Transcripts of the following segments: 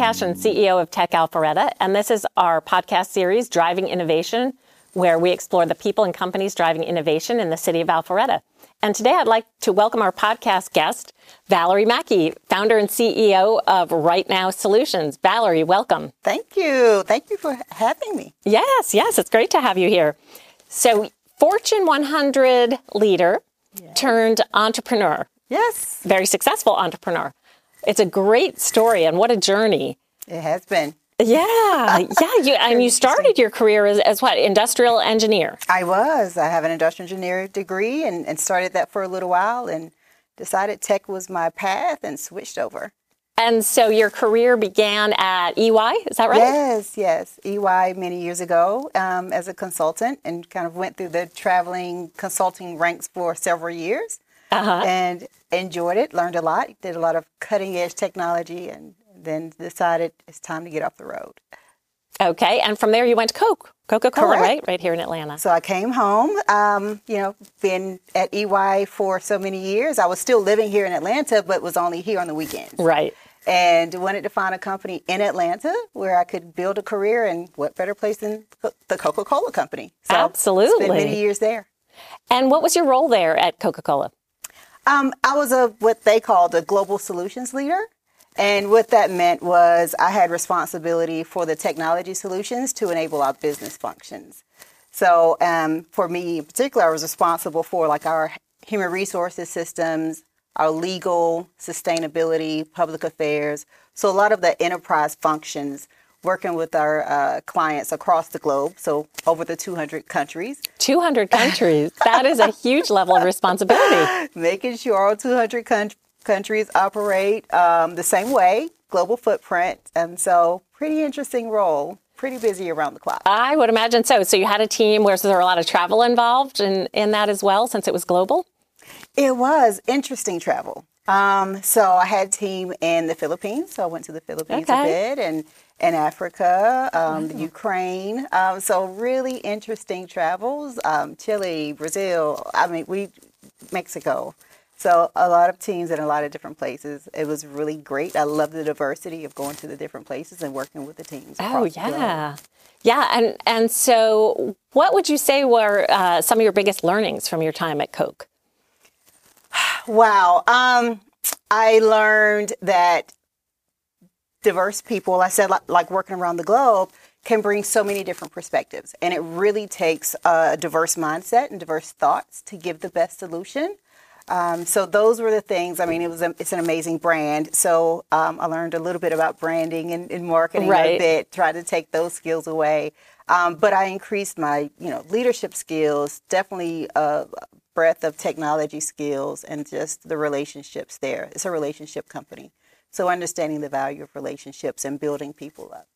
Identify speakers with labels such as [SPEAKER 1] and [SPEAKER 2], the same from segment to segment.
[SPEAKER 1] Cashin, CEO of Tech Alpharetta, and this is our podcast series, Driving Innovation, where we explore the people and companies driving innovation in the city of Alpharetta. And today I'd like to welcome our podcast guest, Valerie Mackey, founder and CEO of Right Now Solutions. Valerie, welcome.
[SPEAKER 2] Thank you. Thank you for having me.
[SPEAKER 1] Yes, yes, it's great to have you here. So, Fortune 100 leader turned entrepreneur.
[SPEAKER 2] Yes.
[SPEAKER 1] Very successful entrepreneur. It's a great story and what a journey.
[SPEAKER 2] It has been.
[SPEAKER 1] Yeah, yeah. You, and you started your career as, as, what? Industrial engineer.
[SPEAKER 2] I was. I have an industrial engineer degree and, and started that for a little while and decided tech was my path and switched over.
[SPEAKER 1] And so your career began at EY, is that right?
[SPEAKER 2] Yes, yes. EY many years ago um, as a consultant and kind of went through the traveling consulting ranks for several years uh-huh. and enjoyed it, learned a lot, did a lot of cutting edge technology, and then decided it's time to get off the road.
[SPEAKER 1] Okay, and from there you went to Coke, Coca Cola, right? Right here in Atlanta.
[SPEAKER 2] So I came home. Um, you know, been at EY for so many years. I was still living here in Atlanta, but was only here on the weekends.
[SPEAKER 1] Right.
[SPEAKER 2] And wanted to find a company in Atlanta where I could build a career, and what better place than the Coca Cola Company?
[SPEAKER 1] So Absolutely.
[SPEAKER 2] Spent many years there.
[SPEAKER 1] And what was your role there at Coca Cola?
[SPEAKER 2] Um, I was a what they called a global solutions leader. And what that meant was I had responsibility for the technology solutions to enable our business functions. So um, for me in particular, I was responsible for like our human resources systems, our legal, sustainability, public affairs. So a lot of the enterprise functions working with our uh, clients across the globe, so over the 200 countries.
[SPEAKER 1] 200 countries. that is a huge level of responsibility.
[SPEAKER 2] Making sure all 200 countries countries operate um, the same way, global footprint, and so pretty interesting role. Pretty busy around the clock.
[SPEAKER 1] I would imagine so. So you had a team where there were a lot of travel involved in, in that as well, since it was global.
[SPEAKER 2] It was interesting travel. Um, so I had a team in the Philippines. So I went to the Philippines okay. a bit and in Africa, um, the Ukraine. Um, so really interesting travels. Um, Chile, Brazil. I mean, we Mexico. So a lot of teams in a lot of different places. It was really great. I love the diversity of going to the different places and working with the teams.
[SPEAKER 1] Oh yeah, yeah. And and so, what would you say were uh, some of your biggest learnings from your time at Coke?
[SPEAKER 2] Wow, um, I learned that diverse people. I said like, like working around the globe can bring so many different perspectives, and it really takes a diverse mindset and diverse thoughts to give the best solution. Um, so those were the things. I mean, it was a, it's an amazing brand. So um, I learned a little bit about branding and, and marketing right. a bit. Tried to take those skills away, um, but I increased my you know leadership skills. Definitely a breadth of technology skills and just the relationships there. It's a relationship company, so understanding the value of relationships and building people up.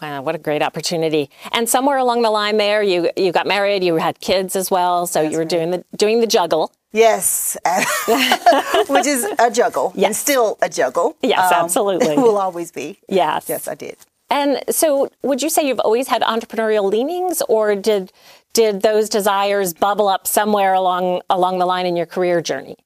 [SPEAKER 1] Wow, what a great opportunity! And somewhere along the line, there, you you got married, you had kids as well, so That's you were right. doing the doing the juggle.
[SPEAKER 2] Yes, which is a juggle. Yes. And still a juggle.
[SPEAKER 1] Yes, um, absolutely.
[SPEAKER 2] will always be.
[SPEAKER 1] Yes.
[SPEAKER 2] Yes, I did.
[SPEAKER 1] And so, would you say you've always had entrepreneurial leanings, or did did those desires bubble up somewhere along along the line in your career journey?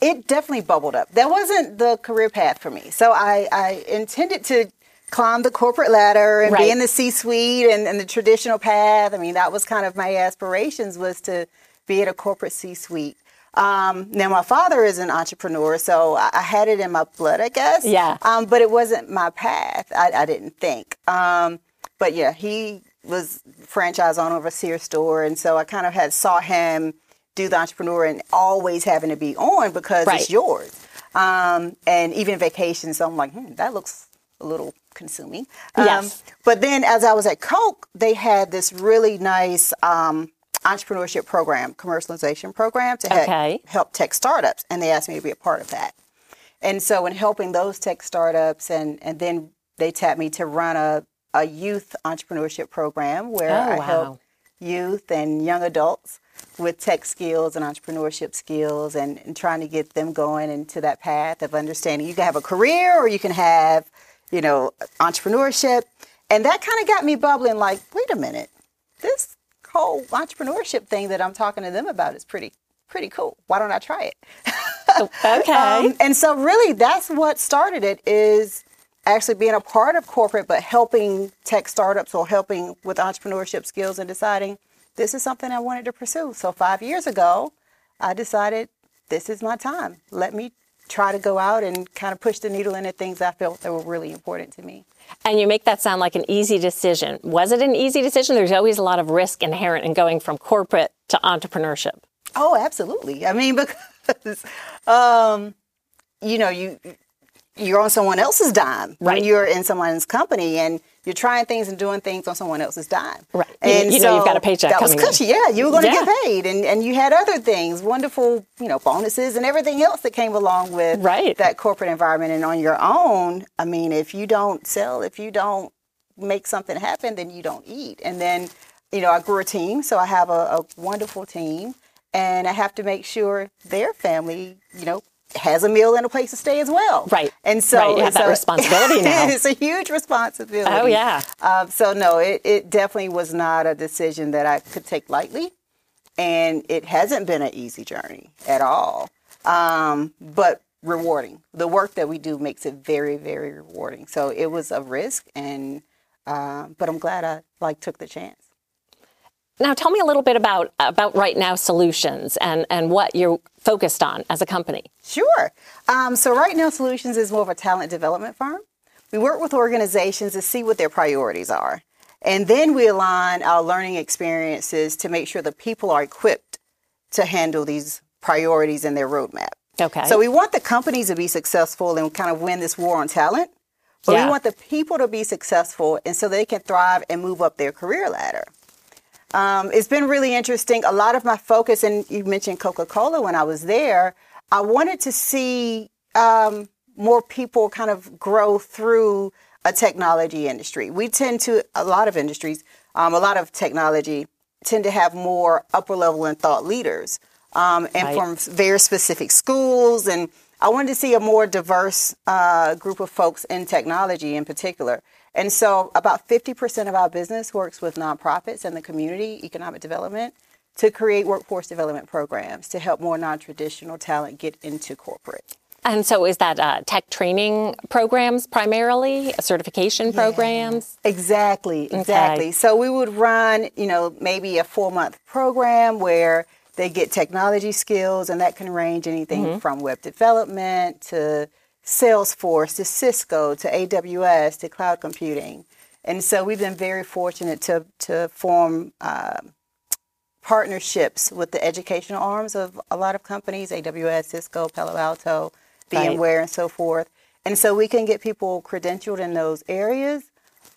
[SPEAKER 2] It definitely bubbled up. That wasn't the career path for me. So I, I intended to climb the corporate ladder and right. be in the C-suite and, and the traditional path. I mean, that was kind of my aspirations was to be at a corporate C-suite. Um, now my father is an entrepreneur, so I, I, had it in my blood, I guess.
[SPEAKER 1] Yeah.
[SPEAKER 2] Um, but it wasn't my path. I, I didn't think. Um, but yeah, he was franchise owner of a Sears store, and so I kind of had saw him do the entrepreneur and always having to be on because right. it's yours. Um, and even vacations, so I'm like, hmm, that looks a little consuming.
[SPEAKER 1] Um, yes.
[SPEAKER 2] But then as I was at Coke, they had this really nice um, entrepreneurship program, commercialization program to
[SPEAKER 1] okay.
[SPEAKER 2] help tech startups, and they asked me to be a part of that. And so, in helping those tech startups, and and then they tapped me to run a a youth entrepreneurship program where
[SPEAKER 1] oh,
[SPEAKER 2] I
[SPEAKER 1] wow.
[SPEAKER 2] help youth and young adults with tech skills and entrepreneurship skills and, and trying to get them going into that path of understanding you can have a career or you can have, you know, entrepreneurship. And that kind of got me bubbling like, wait a minute, this whole entrepreneurship thing that I'm talking to them about is pretty pretty cool. Why don't I try it?
[SPEAKER 1] okay. Um,
[SPEAKER 2] and so really that's what started it is actually being a part of corporate, but helping tech startups or helping with entrepreneurship skills and deciding this is something I wanted to pursue. So five years ago, I decided this is my time. Let me try to go out and kind of push the needle into things I felt that were really important to me.
[SPEAKER 1] And you make that sound like an easy decision. Was it an easy decision? There's always a lot of risk inherent in going from corporate to entrepreneurship.
[SPEAKER 2] Oh, absolutely. I mean, because um, you know, you you're on someone else's dime
[SPEAKER 1] Right.
[SPEAKER 2] when you're in someone's company and you're trying things and doing things on someone else's dime.
[SPEAKER 1] Right. You-
[SPEAKER 2] And
[SPEAKER 1] so know you've got a paycheck
[SPEAKER 2] That was
[SPEAKER 1] coming in.
[SPEAKER 2] cushy. Yeah, you were going to
[SPEAKER 1] Yeah.
[SPEAKER 2] get paid, and and you had other things, wonderful, you know, bonuses and everything else that came along with
[SPEAKER 1] Right.
[SPEAKER 2] that corporate environment. And on your own, I mean, if you don't sell, if you don't make something happen, then you don't eat. And then, you know, I grew a team, so I have a, a wonderful team, and I have to make sure their family, you know, has a meal and a place to stay as well.
[SPEAKER 1] Right.
[SPEAKER 2] And so
[SPEAKER 1] Right, you have
[SPEAKER 2] it's
[SPEAKER 1] that
[SPEAKER 2] a-
[SPEAKER 1] responsibility now.
[SPEAKER 2] it's a huge responsibility.
[SPEAKER 1] Oh, yeah.
[SPEAKER 2] Um, so no, it, it definitely was not a decision that I could take lightly, and it hasn't been an easy journey at all. Um, but rewarding. The work that we do makes it very, very rewarding. So it was a risk, and um, but I'm glad I like took the chance.
[SPEAKER 1] Now, tell me a little bit about about right now solutions and and what you're focused on as a company.
[SPEAKER 2] Sure. Um, so right now, Solutions is more of a talent development firm. We work with organizations to see what their priorities are, and then we align our learning experiences to make sure the people are equipped to handle these priorities in their roadmap.
[SPEAKER 1] Okay.
[SPEAKER 2] So we want the companies to be successful and kind of win this war on talent, but
[SPEAKER 1] Yeah.
[SPEAKER 2] we want the people to be successful and so they can thrive and move up their career ladder. Um, it's been really interesting. A lot of my focus, and you mentioned Coca Cola when I was there, I wanted to see um, more people kind of grow through a technology industry. We tend to, a lot of industries, um, a lot of technology tend to have more upper level and thought leaders um, and
[SPEAKER 1] Right.
[SPEAKER 2] from very specific schools. And I wanted to see a more diverse uh, group of folks in technology in particular. And so about 50% of our business works with nonprofits and the community, economic development, to create workforce development programs to help more non-traditional talent get into corporate.
[SPEAKER 1] And so, is that uh, tech training programs primarily, certification programs?
[SPEAKER 2] Exactly, exactly. So we would run, you know, maybe a four month program where they get technology skills, and that can range anything from web development to Salesforce to Cisco to AWS to cloud computing. And so we've been very fortunate to to form uh, partnerships with the educational arms of a lot of companies, AWS, Cisco, Palo Alto,
[SPEAKER 1] Right.
[SPEAKER 2] VMware, and so forth. And so we can get people credentialed in those areas.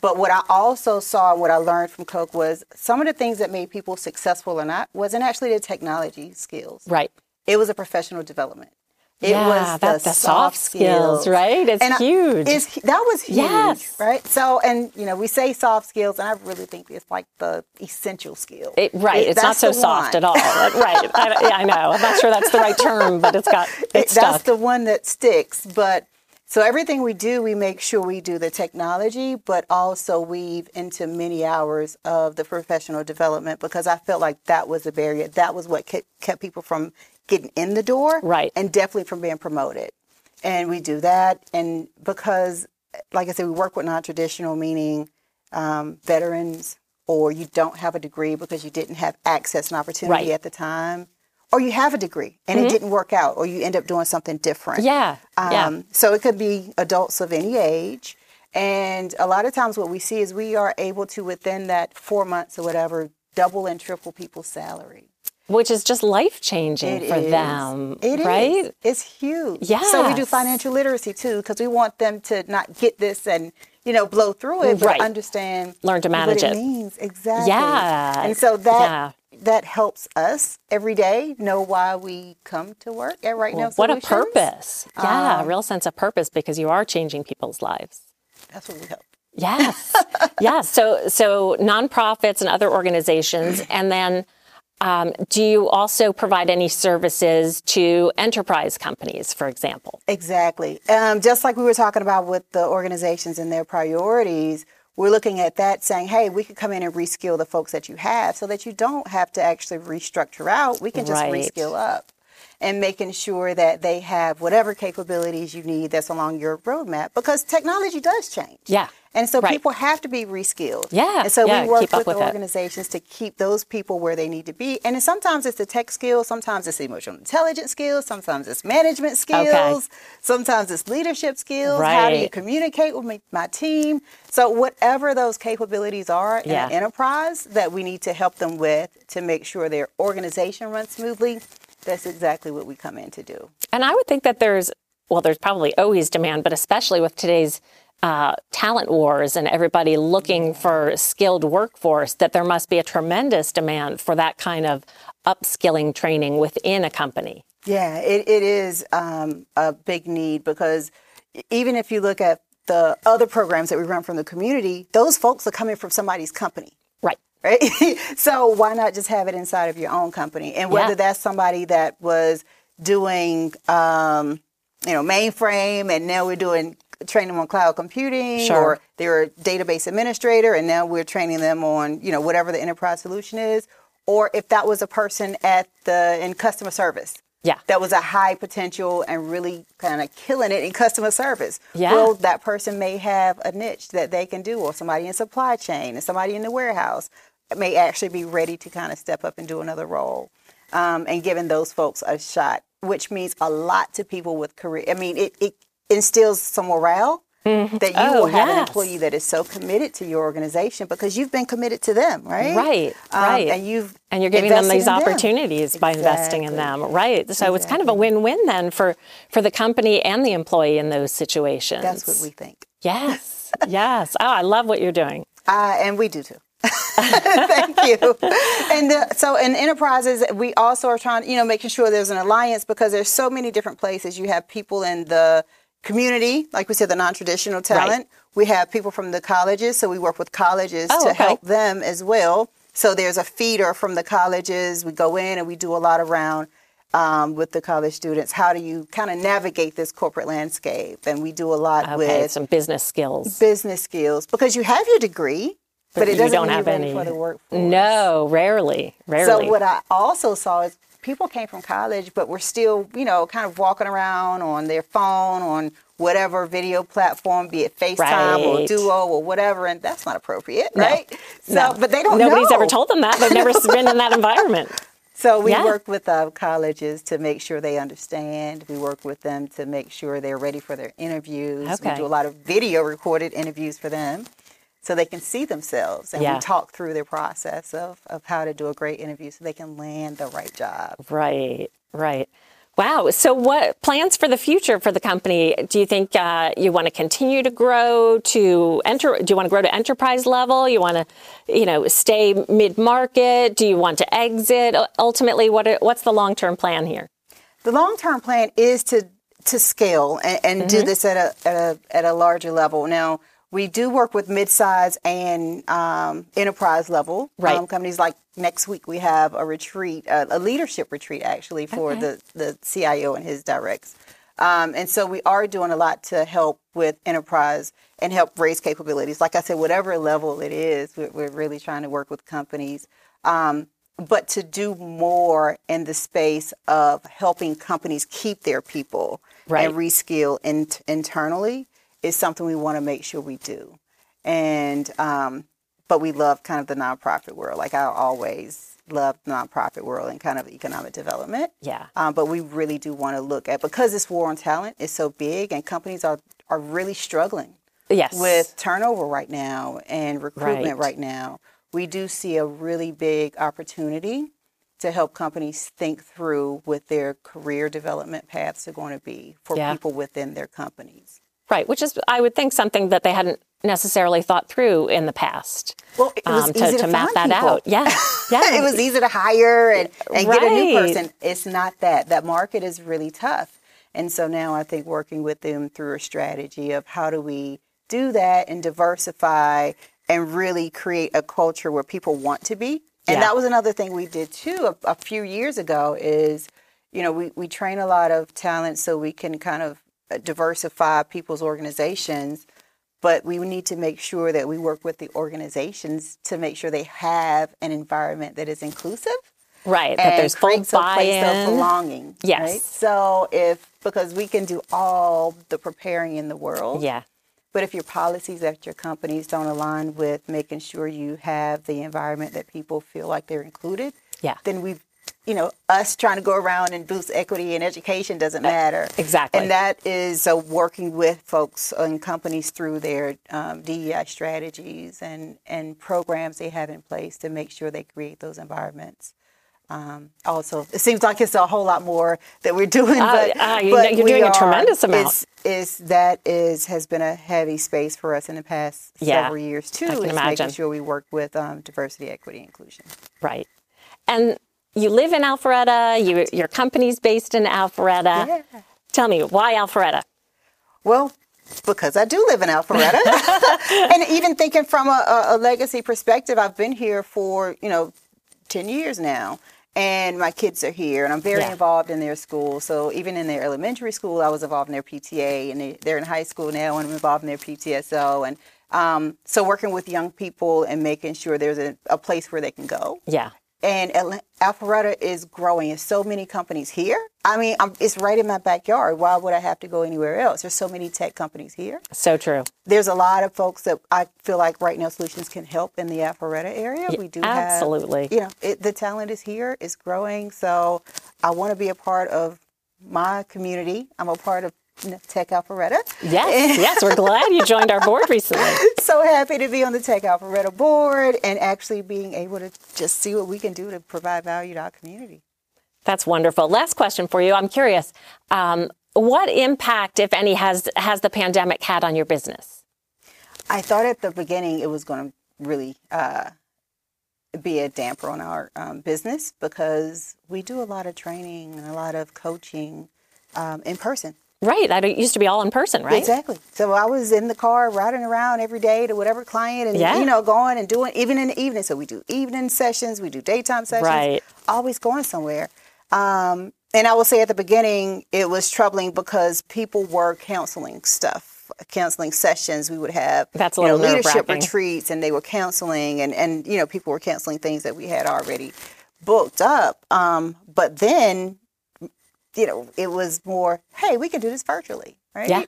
[SPEAKER 2] But what I also saw and what I learned from Coke was some of the things that made people successful or not wasn't actually the technology skills.
[SPEAKER 1] Right.
[SPEAKER 2] It was a professional development. It
[SPEAKER 1] Yeah,
[SPEAKER 2] was the,
[SPEAKER 1] that's the soft skills, right? It's
[SPEAKER 2] I-
[SPEAKER 1] huge.
[SPEAKER 2] it's, that was huge,
[SPEAKER 1] Yes.
[SPEAKER 2] right? So, and you know, we say soft skills, and I really think it's like the essential skill.
[SPEAKER 1] It, right.
[SPEAKER 2] It-
[SPEAKER 1] it's not so soft
[SPEAKER 2] one.
[SPEAKER 1] at all. right. I, yeah, I know. I'm not sure that's the right term, but it's got
[SPEAKER 2] It-
[SPEAKER 1] it's
[SPEAKER 2] that's the one that sticks. But so everything we do, we make sure we do the technology, but also weave into many hours of the professional development because I felt like that was a barrier. That was what kept, kept people from getting in the door,
[SPEAKER 1] Right.
[SPEAKER 2] and definitely from being promoted. And we do that, and because, like I said, we work with non-traditional, meaning um, veterans, or you don't have a degree because you didn't have access and opportunity
[SPEAKER 1] Right. Mm-hmm.
[SPEAKER 2] at the time, or you have a degree and it didn't work out, or you end up doing something different.
[SPEAKER 1] yeah. yeah.
[SPEAKER 2] Um, So it could be adults of any age. And a lot of times what we see is we are able to, within that four months or whatever, double and triple people's salary.
[SPEAKER 1] Which is just life changing
[SPEAKER 2] It
[SPEAKER 1] for
[SPEAKER 2] is.
[SPEAKER 1] them.
[SPEAKER 2] It is.
[SPEAKER 1] right?
[SPEAKER 2] It's huge. Yeah. So we do financial literacy too, because we want them to not get this and you know blow through it, but
[SPEAKER 1] Right.
[SPEAKER 2] understand
[SPEAKER 1] Learn to manage
[SPEAKER 2] what
[SPEAKER 1] it.
[SPEAKER 2] it means exactly.
[SPEAKER 1] Yeah.
[SPEAKER 2] And so that
[SPEAKER 1] Yeah.
[SPEAKER 2] that helps us every day know why we come to work at Right Now
[SPEAKER 1] What a purpose. Yeah,
[SPEAKER 2] Um,
[SPEAKER 1] a real sense of purpose because you are changing people's lives.
[SPEAKER 2] That's what we help.
[SPEAKER 1] Yes. yes. So so nonprofits and other organizations and then um, do you also provide any services to enterprise companies, for example?
[SPEAKER 2] Exactly. Um, just like we were talking about with the organizations and their priorities, we're looking at that saying, hey, we could come in and reskill the folks that you have so that you don't have to actually restructure out. We can just
[SPEAKER 1] Right.
[SPEAKER 2] reskill up. And making sure that they have whatever capabilities you need that's along your roadmap because technology does change.
[SPEAKER 1] Yeah.
[SPEAKER 2] And so
[SPEAKER 1] Right.
[SPEAKER 2] people have to be reskilled.
[SPEAKER 1] Yeah,
[SPEAKER 2] And so
[SPEAKER 1] yeah,
[SPEAKER 2] we work with,
[SPEAKER 1] with
[SPEAKER 2] organizations to keep those people where they need to be. And sometimes it's the tech skills, sometimes it's the emotional intelligence skills, sometimes it's management skills, okay. sometimes it's leadership skills. Right. How do you communicate with my, my team? So whatever those capabilities are in
[SPEAKER 1] Yeah.
[SPEAKER 2] an enterprise that we need to help them with to make sure their organization runs smoothly, that's exactly what we come in to do.
[SPEAKER 1] And I would think that there's, well, there's probably always demand, but especially with today's uh, talent wars and everybody looking for skilled workforce, that there must be a tremendous demand for that kind of upskilling training within a company.
[SPEAKER 2] Yeah, it, it is um, a big need because even if you look at the other programs that we run from the community, those folks are coming from somebody's company.
[SPEAKER 1] Right.
[SPEAKER 2] So why not just have it inside of your own company? And whether
[SPEAKER 1] Yeah.
[SPEAKER 2] that's somebody that was doing, um, you know, mainframe and now we're doing training on cloud computing
[SPEAKER 1] Sure.
[SPEAKER 2] or they're a database administrator and now we're training them on, you know, whatever the enterprise solution is. Or if that was a person at the in customer service
[SPEAKER 1] Yeah.
[SPEAKER 2] that was a high potential and really kind of killing it in customer service.
[SPEAKER 1] Yeah.
[SPEAKER 2] Well, that person may have a niche that they can do, or somebody in supply chain, and somebody in the warehouse may actually be ready to kind of step up and do another role. Um, and giving those folks a shot, which means a lot to people with career. I mean, it, it instills some morale. That you
[SPEAKER 1] Oh,
[SPEAKER 2] will have an employee that is so committed to your organization because you've been committed to them, right?
[SPEAKER 1] Right,
[SPEAKER 2] Um,
[SPEAKER 1] right.
[SPEAKER 2] And you've
[SPEAKER 1] And you're giving them these
[SPEAKER 2] in them.
[SPEAKER 1] opportunities by investing in them. Right. So it's kind of a win-win then for, for the company and the employee in those situations.
[SPEAKER 2] That's what we think.
[SPEAKER 1] Yes. yes. Oh, I love what you're doing.
[SPEAKER 2] Uh, and we do too. Thank you. And so in enterprises, we also are trying, you know, making sure there's an alliance because there's so many different places. You have people in the community, like we said, the non-traditional talent. We have people from the colleges, so we work with colleges
[SPEAKER 1] Oh,
[SPEAKER 2] to
[SPEAKER 1] okay.
[SPEAKER 2] help them as well. So there's a feeder from the colleges. We go in and we do a lot around um, with the college students. How do you kind of navigate this corporate landscape? And we do a lot
[SPEAKER 1] Okay.
[SPEAKER 2] with
[SPEAKER 1] Some business skills.
[SPEAKER 2] business skills because you have your degree, but, it doesn't
[SPEAKER 1] don't have any.
[SPEAKER 2] for the workforce.
[SPEAKER 1] No, rarely. Rarely.
[SPEAKER 2] So what I also saw is people came from college, but were still, you know, kind of walking around on their phone, on whatever video platform, be it FaceTime or Duo or whatever, and that's not appropriate, right? So,
[SPEAKER 1] No.
[SPEAKER 2] but they don't
[SPEAKER 1] Nobody's
[SPEAKER 2] know.
[SPEAKER 1] ever told them that. They've never been in that environment.
[SPEAKER 2] So we
[SPEAKER 1] Yeah.
[SPEAKER 2] work with uh, colleges to make sure they understand. We work with them to make sure they're ready for their interviews.
[SPEAKER 1] Okay.
[SPEAKER 2] We do a lot of video recorded interviews for them so they can see themselves. And
[SPEAKER 1] Yeah.
[SPEAKER 2] we talk through their process of, of how to do a great interview so they can land the right job.
[SPEAKER 1] Right, right. Wow. So, what plans for the future for the company? Do you think uh, you want to continue to grow to enter? Do you want to grow to enterprise level? You want to, you know, stay mid market? Do you want to exit? Ultimately, what are, what's the long term plan here?
[SPEAKER 2] The long term plan is to to scale and, and do
[SPEAKER 1] Mm-hmm.
[SPEAKER 2] this at a, at a at a larger level. Now we do work with midsize and um, enterprise level
[SPEAKER 1] Right.
[SPEAKER 2] um, companies. Like next week, we have a retreat, a, a leadership retreat actually for
[SPEAKER 1] Okay.
[SPEAKER 2] the the CIO and his directs. Um, and so we are doing a lot to help with enterprise and help raise capabilities. Like I said, whatever level it is, we're, we're really trying to work with companies. Um, but to do more in the space of helping companies keep their people
[SPEAKER 1] Right.
[SPEAKER 2] and reskill in, internally is something we want to make sure we do. And um, but we love kind of the nonprofit world. Like I always love the nonprofit world and kind of economic development.
[SPEAKER 1] Yeah.
[SPEAKER 2] Um, but we really do want to look at because this war on talent is so big and companies are are really struggling
[SPEAKER 1] Yes.
[SPEAKER 2] with turnover right now and recruitment
[SPEAKER 1] Right.
[SPEAKER 2] right now. We do see a really big opportunity to help companies think through what their career development paths are going to be for
[SPEAKER 1] Yeah.
[SPEAKER 2] people within their companies.
[SPEAKER 1] Right. Which is, I would think, something that they hadn't necessarily thought through in the past.
[SPEAKER 2] Well, it was
[SPEAKER 1] um,
[SPEAKER 2] easy
[SPEAKER 1] to,
[SPEAKER 2] to,
[SPEAKER 1] to map that
[SPEAKER 2] people.
[SPEAKER 1] out. Yeah. Yeah.
[SPEAKER 2] it was easy to hire and, and get a new person. It's not that. That market is really tough. And so now I think working with them through a strategy of how do we do that and diversify and really create a culture where people want to be. And
[SPEAKER 1] Yeah.
[SPEAKER 2] that was another thing we did too a, a few years ago is, you know, we, we train a lot of talent so we can kind of diversify people's organizations but we need to make sure that we work with the organizations to make sure they have an environment that is inclusive
[SPEAKER 1] Right, that there's full
[SPEAKER 2] a place of belonging.
[SPEAKER 1] Yes.
[SPEAKER 2] right? So if because we can do all the preparing in the world,
[SPEAKER 1] Yeah.
[SPEAKER 2] but if your policies at your companies don't align with making sure you have the environment that people feel like they're included,
[SPEAKER 1] Yeah.
[SPEAKER 2] then we've, you know, us trying to go around and boost equity and education doesn't matter.
[SPEAKER 1] exactly.
[SPEAKER 2] And that is uh, working with folks and companies through their um, DEI strategies and, and programs they have in place to make sure they create those environments. Um, also, it seems like it's a whole lot more that we're doing,
[SPEAKER 1] Uh,
[SPEAKER 2] but,
[SPEAKER 1] uh, you,
[SPEAKER 2] but
[SPEAKER 1] you're doing a tremendous amount.
[SPEAKER 2] It's, is that is has been a heavy space for us in the past
[SPEAKER 1] Yeah,
[SPEAKER 2] several years too.
[SPEAKER 1] I can
[SPEAKER 2] is
[SPEAKER 1] imagine.
[SPEAKER 2] making sure we work with um, diversity, equity, inclusion.
[SPEAKER 1] Right. And you live in Alpharetta, you, your company's based in Alpharetta.
[SPEAKER 2] Yeah.
[SPEAKER 1] Tell me, why Alpharetta?
[SPEAKER 2] Well, because I do live in Alpharetta, and even thinking from a, a, legacy perspective, I've been here for you know ten years now, and my kids are here, and I'm very
[SPEAKER 1] Yeah.
[SPEAKER 2] involved in their school. So even in their elementary school, I was involved in their PTA, and they, they're in high school now, and I'm involved in their PTSO, and um, so working with young people and making sure there's a, a place where they can go.
[SPEAKER 1] Yeah.
[SPEAKER 2] And Alpharetta is growing. There's so many companies here. I mean, i it's right in my backyard. Why would I have to go anywhere else? There's so many tech companies here
[SPEAKER 1] So true.
[SPEAKER 2] there's a lot of folks that I feel like Right Now Solutions can help in the Alpharetta area.
[SPEAKER 1] Yeah,
[SPEAKER 2] we do
[SPEAKER 1] absolutely.
[SPEAKER 2] have, you know, it, the talent is here, it's growing. So I want to be a part of my community. I'm a part of Tech Alpharetta.
[SPEAKER 1] Yes, yes, we're glad you joined our board recently.
[SPEAKER 2] So happy to be on the Tech Alpharetta board and actually being able to just see what we can do to provide value to our community.
[SPEAKER 1] That's wonderful. Last question for you. I'm curious. Um, what impact, if any, has has the pandemic had on your business?
[SPEAKER 2] I thought at the beginning it was going to really uh, be a damper on our um, business because we do a lot of training and a lot of coaching um, in person.
[SPEAKER 1] Right. That used to be all in person, right?
[SPEAKER 2] Exactly. So I was in the car riding around every day to whatever client and,
[SPEAKER 1] Yeah.
[SPEAKER 2] you know, going and doing, even in the evening. So we do evening sessions, we do daytime sessions.
[SPEAKER 1] Right.
[SPEAKER 2] Always going somewhere. Um, and I will say at the beginning, it was troubling because people were counseling stuff, counseling sessions. We would have
[SPEAKER 1] That's a
[SPEAKER 2] you know, leadership retreats, and they were counseling, and and you know people were canceling things that we had already booked up. Um, but then, you know, it was more, hey, we can do this virtually, right?
[SPEAKER 1] Yeah.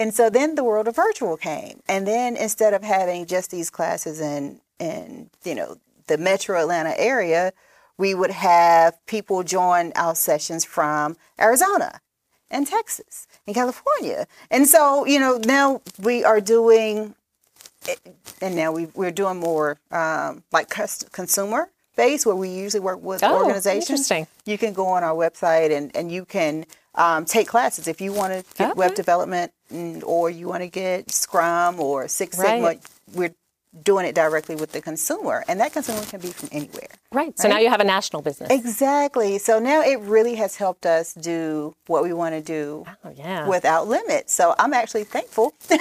[SPEAKER 2] And so then the world of virtual came, and then instead of having just these classes in in you know the Metro Atlanta area, we would have people join our sessions from Arizona and Texas and California. And so, you know, now we are doing, and now we, we're doing more um, like consumer based where we usually work with
[SPEAKER 1] Oh,
[SPEAKER 2] organizations.
[SPEAKER 1] interesting.
[SPEAKER 2] You can go on our website and, and you can um, take classes if you want to get web development mm, or you want to get Scrum or Six Sigma.
[SPEAKER 1] Right.
[SPEAKER 2] We're doing it directly with the consumer, and that consumer can be from anywhere.
[SPEAKER 1] Right. So now you have a national business.
[SPEAKER 2] Exactly. So now it really has helped us do what we want to do
[SPEAKER 1] Oh, yeah.
[SPEAKER 2] without limits. So I'm actually thankful.
[SPEAKER 1] Good.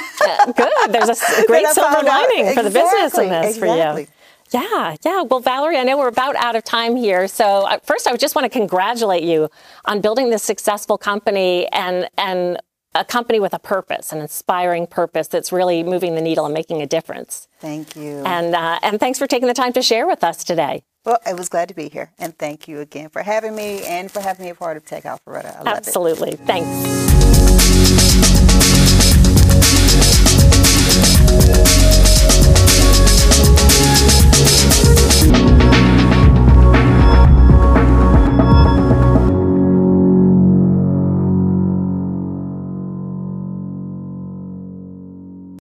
[SPEAKER 1] There's a great silver lining for the business in
[SPEAKER 2] Exactly,
[SPEAKER 1] this for you. Yeah, yeah. Well, Valerie, I know we're about out of time here. So uh, first, I just want to congratulate you on building this successful company and and a company with a purpose, an inspiring purpose that's really moving the needle and making a difference.
[SPEAKER 2] Thank you.
[SPEAKER 1] And uh, and thanks for taking the time to share with us today.
[SPEAKER 2] Well, I was glad to be here, and thank you again for having me and for having me a part of Tech Alpharetta. I love
[SPEAKER 1] Absolutely. It. Thanks.